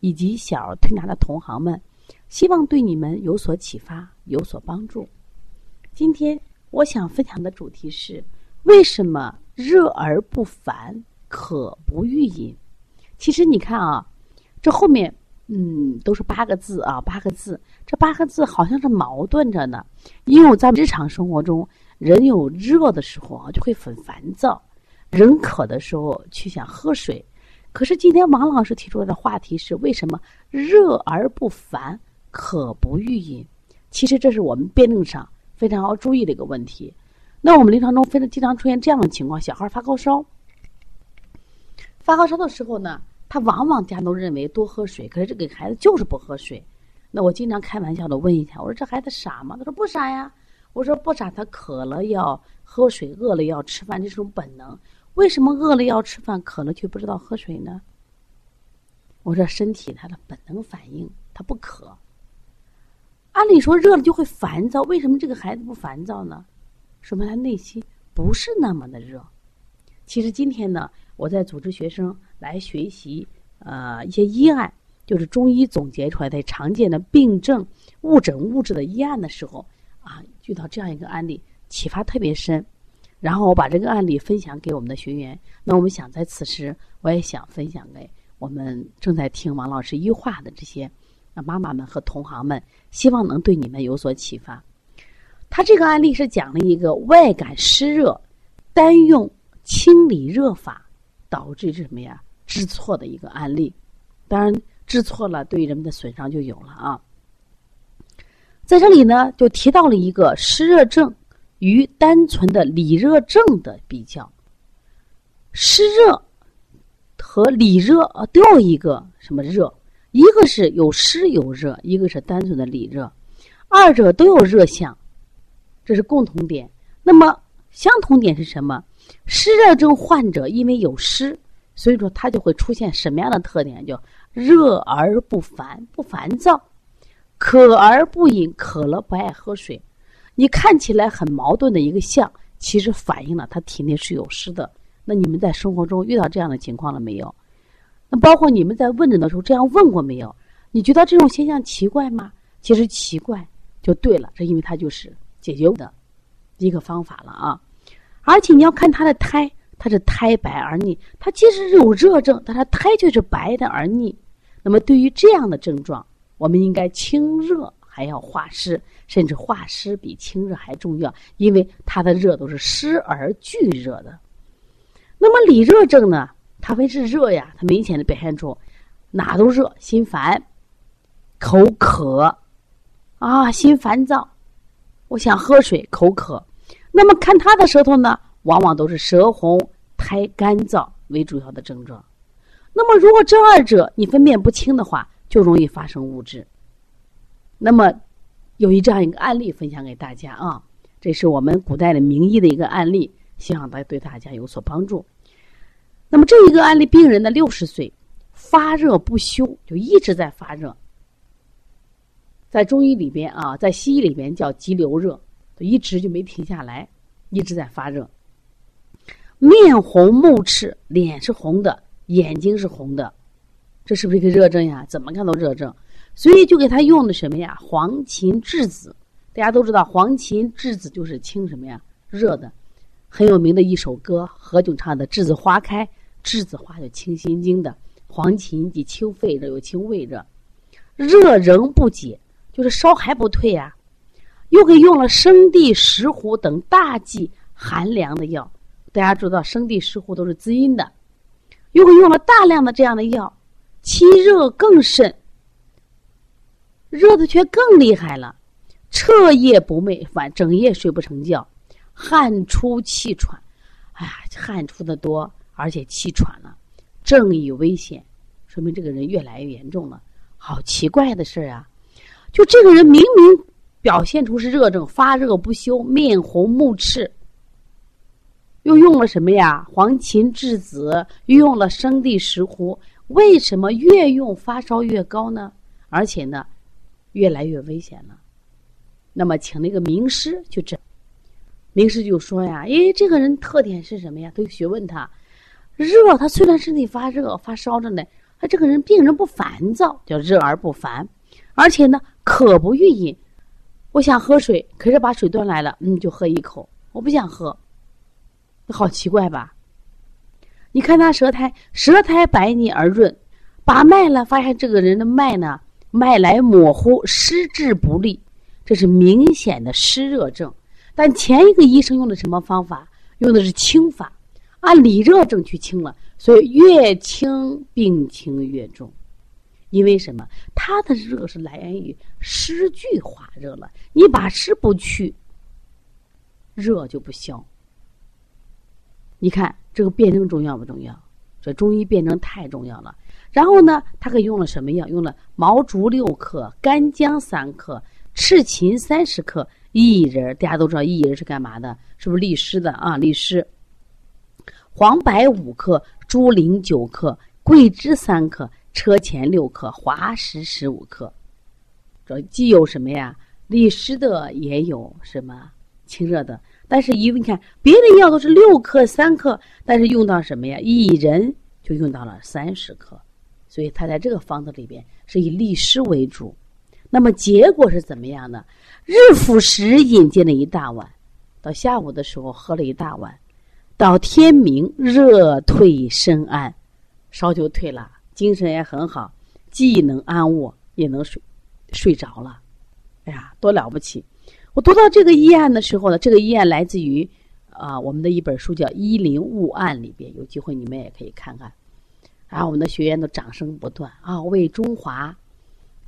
以及小儿推拿的同行们，希望对你们有所启发，有所帮助。今天我想分享的主题是：为什么热而不烦，渴不欲饮？其实你看啊，这后面嗯都是八个字啊，八个字，这八个字好像是矛盾着呢。因为在日常生活中，人有热的时候啊，就会很烦躁；人渴的时候，去想喝水。可是今天王老师提出来的话题是：为什么热而不烦，渴不欲饮？其实这是我们辩证上非常要注意的一个问题。那我们临床中非常经常出现这样的情况：小孩发高烧，发高烧的时候呢，他往往家都认为多喝水，可是这个孩子就是不喝水。那我经常开玩笑的问一下：我说这孩子傻吗？他说不傻呀。我说不傻，他渴了要喝水，饿了要吃饭，这是种本能。为什么饿了要吃饭，渴了却不知道喝水呢？我说身体它的本能反应，它不渴。按理说热了就会烦躁，为什么这个孩子不烦躁呢？说明他内心不是那么的热。其实今天呢，我在组织学生来学习呃一些医案，就是中医总结出来的常见的病症、误诊误治的医案的时候啊，遇到这样一个案例，启发特别深。然后我把这个案例分享给我们的学员。那我们想在此时，我也想分享给我们正在听王老师一话的这些妈妈们和同行们，希望能对你们有所启发。他这个案例是讲了一个外感湿热，单用清理热法导致什么呀？治错的一个案例。当然，治错了，对人们的损伤就有了啊。在这里呢，就提到了一个湿热症。与单纯的里热症的比较，湿热和里热啊都有一个什么热？一个是有湿有热，一个是单纯的里热，二者都有热象，这是共同点。那么相同点是什么？湿热症患者因为有湿，所以说他就会出现什么样的特点？叫热而不烦，不烦躁；渴而不饮，渴了不爱喝水。你看起来很矛盾的一个象，其实反映了他体内是有湿的。那你们在生活中遇到这样的情况了没有？那包括你们在问诊的时候这样问过没有？你觉得这种现象奇怪吗？其实奇怪就对了，是因为它就是解决的一个方法了啊！而且你要看他的胎，他是胎白而腻，他其实有热症，但他胎却是白的而腻。那么对于这样的症状，我们应该清热。还要化湿，甚至化湿比清热还重要，因为它的热都是湿而聚热的。那么里热症呢？它为是热呀，它明显的表现出哪都热，心烦、口渴啊，心烦躁，我想喝水，口渴。那么看他的舌头呢，往往都是舌红、苔干燥为主要的症状。那么如果这二者你分辨不清的话，就容易发生误治。那么，有一这样一个案例分享给大家啊，这是我们古代的名医的一个案例，希望大家对大家有所帮助。那么这一个案例，病人的六十岁，发热不休，就一直在发热，在中医里边啊，在西医里边叫急流热，一直就没停下来，一直在发热，面红目赤，脸是红的，眼睛是红的，这是不是一个热症呀？怎么看都热症。所以就给他用的什么呀？黄芩栀子，大家都知道黄芩栀子就是清什么呀？热的，很有名的一首歌，何炅唱的《栀子花开》，栀子花就清心经的，黄芩既清肺热，又清胃热，热仍不解，就是烧还不退呀。又给用了生地、石斛等大剂寒凉的药，大家知道生地、石斛都是滋阴的，又给用了大量的这样的药，清热更甚。热的却更厉害了，彻夜不寐，反整夜睡不成觉，汗出气喘，哎呀，汗出的多，而且气喘了，正义危险，说明这个人越来越严重了。好奇怪的事儿啊！就这个人明明表现出是热症，发热不休，面红目赤，又用了什么呀？黄芩栀子，又用了生地石斛，为什么越用发烧越高呢？而且呢，越来越危险了。那么，请那个名师去诊，名师就说呀：“诶，这个人特点是什么呀？”他就询问他：“热，他虽然身体发热发烧着呢，他这个人病人不烦躁，叫热而不烦，而且呢，渴不欲饮。我想喝水，可是把水端来了，嗯，就喝一口，我不想喝。好奇怪吧？你看他舌苔，舌苔白腻而润，把脉了，发现这个人的脉呢，脉来模糊，湿滞不利。”这是明显的湿热症，但前一个医生用的什么方法？用的是清法，按里热症去清了，所以越清病情越重。因为什么？它的热是来源于湿聚化热了，你把湿不去，热就不消。你看这个辩证重要不重要？这中医辨证太重要了。然后呢，他给用了什么药？用了毛竹六克，干姜三克。赤芩三十克，薏仁大家都知道薏仁是干嘛的？是不是利湿的啊？利湿。黄柏五克，猪苓九克，桂枝三克，车前六克，滑石十五克。这既有什么呀？利湿的，也有什么清热的。但是，一你看别的药都是六克三克，但是用到什么呀？薏仁就用到了三十克，所以它在这个方子里边是以利湿为主。那么结果是怎么样呢？日辅食饮进了一大碗，到下午的时候喝了一大碗，到天明热退身安，烧就退了，精神也很好，既能安卧也能睡，睡着了。哎呀，多了不起！我读到这个医案的时候呢，这个医案来自于啊我们的一本书叫《医林误案》里边，有机会你们也可以看看。啊我们的学员都掌声不断啊，为中华。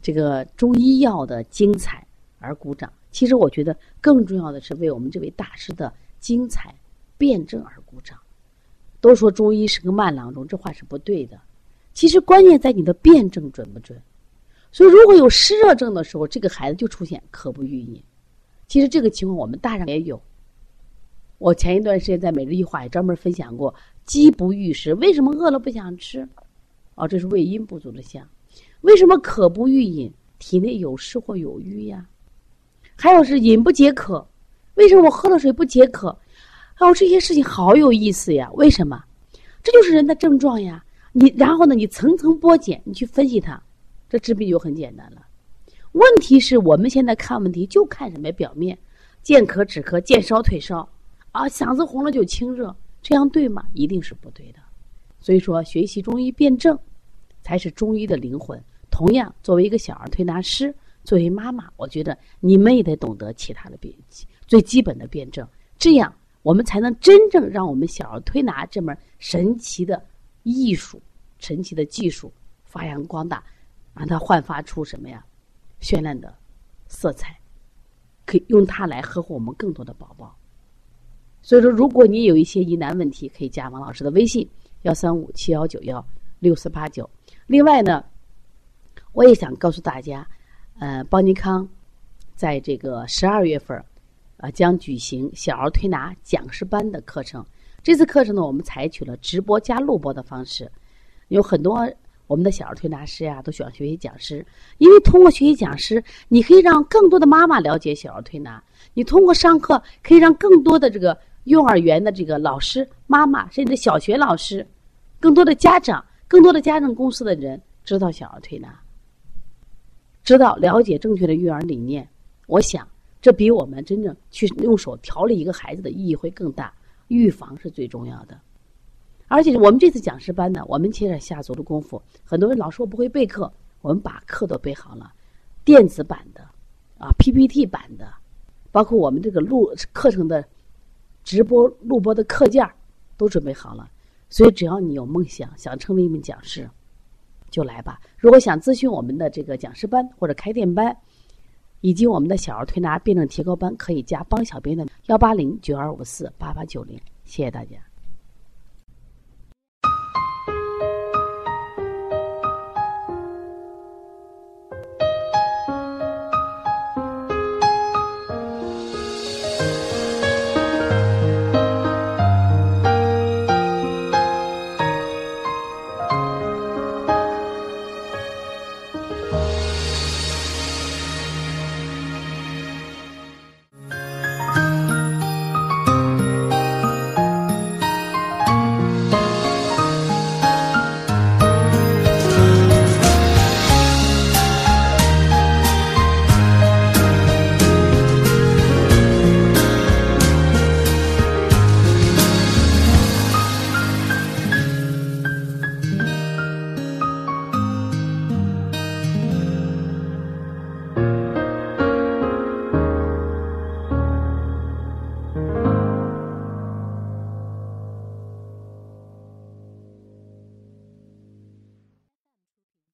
这个中医药的精彩而鼓掌，其实我觉得更重要的是为我们这位大师的精彩辩证而鼓掌。都说中医是个慢郎中，这话是不对的。其实关键在你的辩证准不准。所以如果有湿热症的时候，这个孩子就出现渴不欲饮。其实这个情况我们大人也有。我前一段时间在每日一话也专门分享过：饥不欲食，为什么饿了不想吃？哦，这是胃阴不足的象。为什么渴不欲饮？体内有湿或有瘀呀？还有是饮不解渴，为什么我喝了水不解渴？哦，这些事情好有意思呀！为什么？这就是人的症状呀！你然后呢？你层层剥茧，你去分析它，这治病就很简单了。问题是我们现在看问题就看什么表面，见咳止咳，见烧退烧，啊，嗓子红了就清热，这样对吗？一定是不对的。所以说，学习中医辨证，才是中医的灵魂。同样，作为一个小儿推拿师，作为妈妈，我觉得你们也得懂得其他的辩最基本的辩证，这样我们才能真正让我们小儿推拿这门神奇的艺术、神奇的技术发扬光大，让它焕发出什么呀？绚烂的色彩，可以用它来呵护我们更多的宝宝。所以说，如果你有一些疑难问题，可以加王老师的微信：幺三五七幺九幺六四八九。另外呢。我也想告诉大家，呃，邦尼康在这个十二月份啊将举行小儿推拿讲师班的课程。这次课程呢，我们采取了直播加录播的方式，有很多我们的小儿推拿师呀都喜欢学习讲师，因为通过学习讲师，你可以让更多的妈妈了解小儿推拿；你通过上课，可以让更多的这个幼儿园的这个老师、妈妈，甚至小学老师，更多的家长、更多的家政公司的人知道小儿推拿。知道了解正确的育儿理念，我想这比我们真正去用手调理一个孩子的意义会更大。预防是最重要的，而且我们这次讲师班呢，我们接着下足了功夫。很多人老说我不会备课，我们把课都备好了，电子版的，啊 PPT 版的，包括我们这个录课程的直播录播的课件都准备好了。所以只要你有梦想，想成为一名讲师。就来吧！如果想咨询我们的这个讲师班或者开店班，以及我们的小儿推拿辩证提高班，可以加帮小编的幺八零九二五四八八九零。谢谢大家。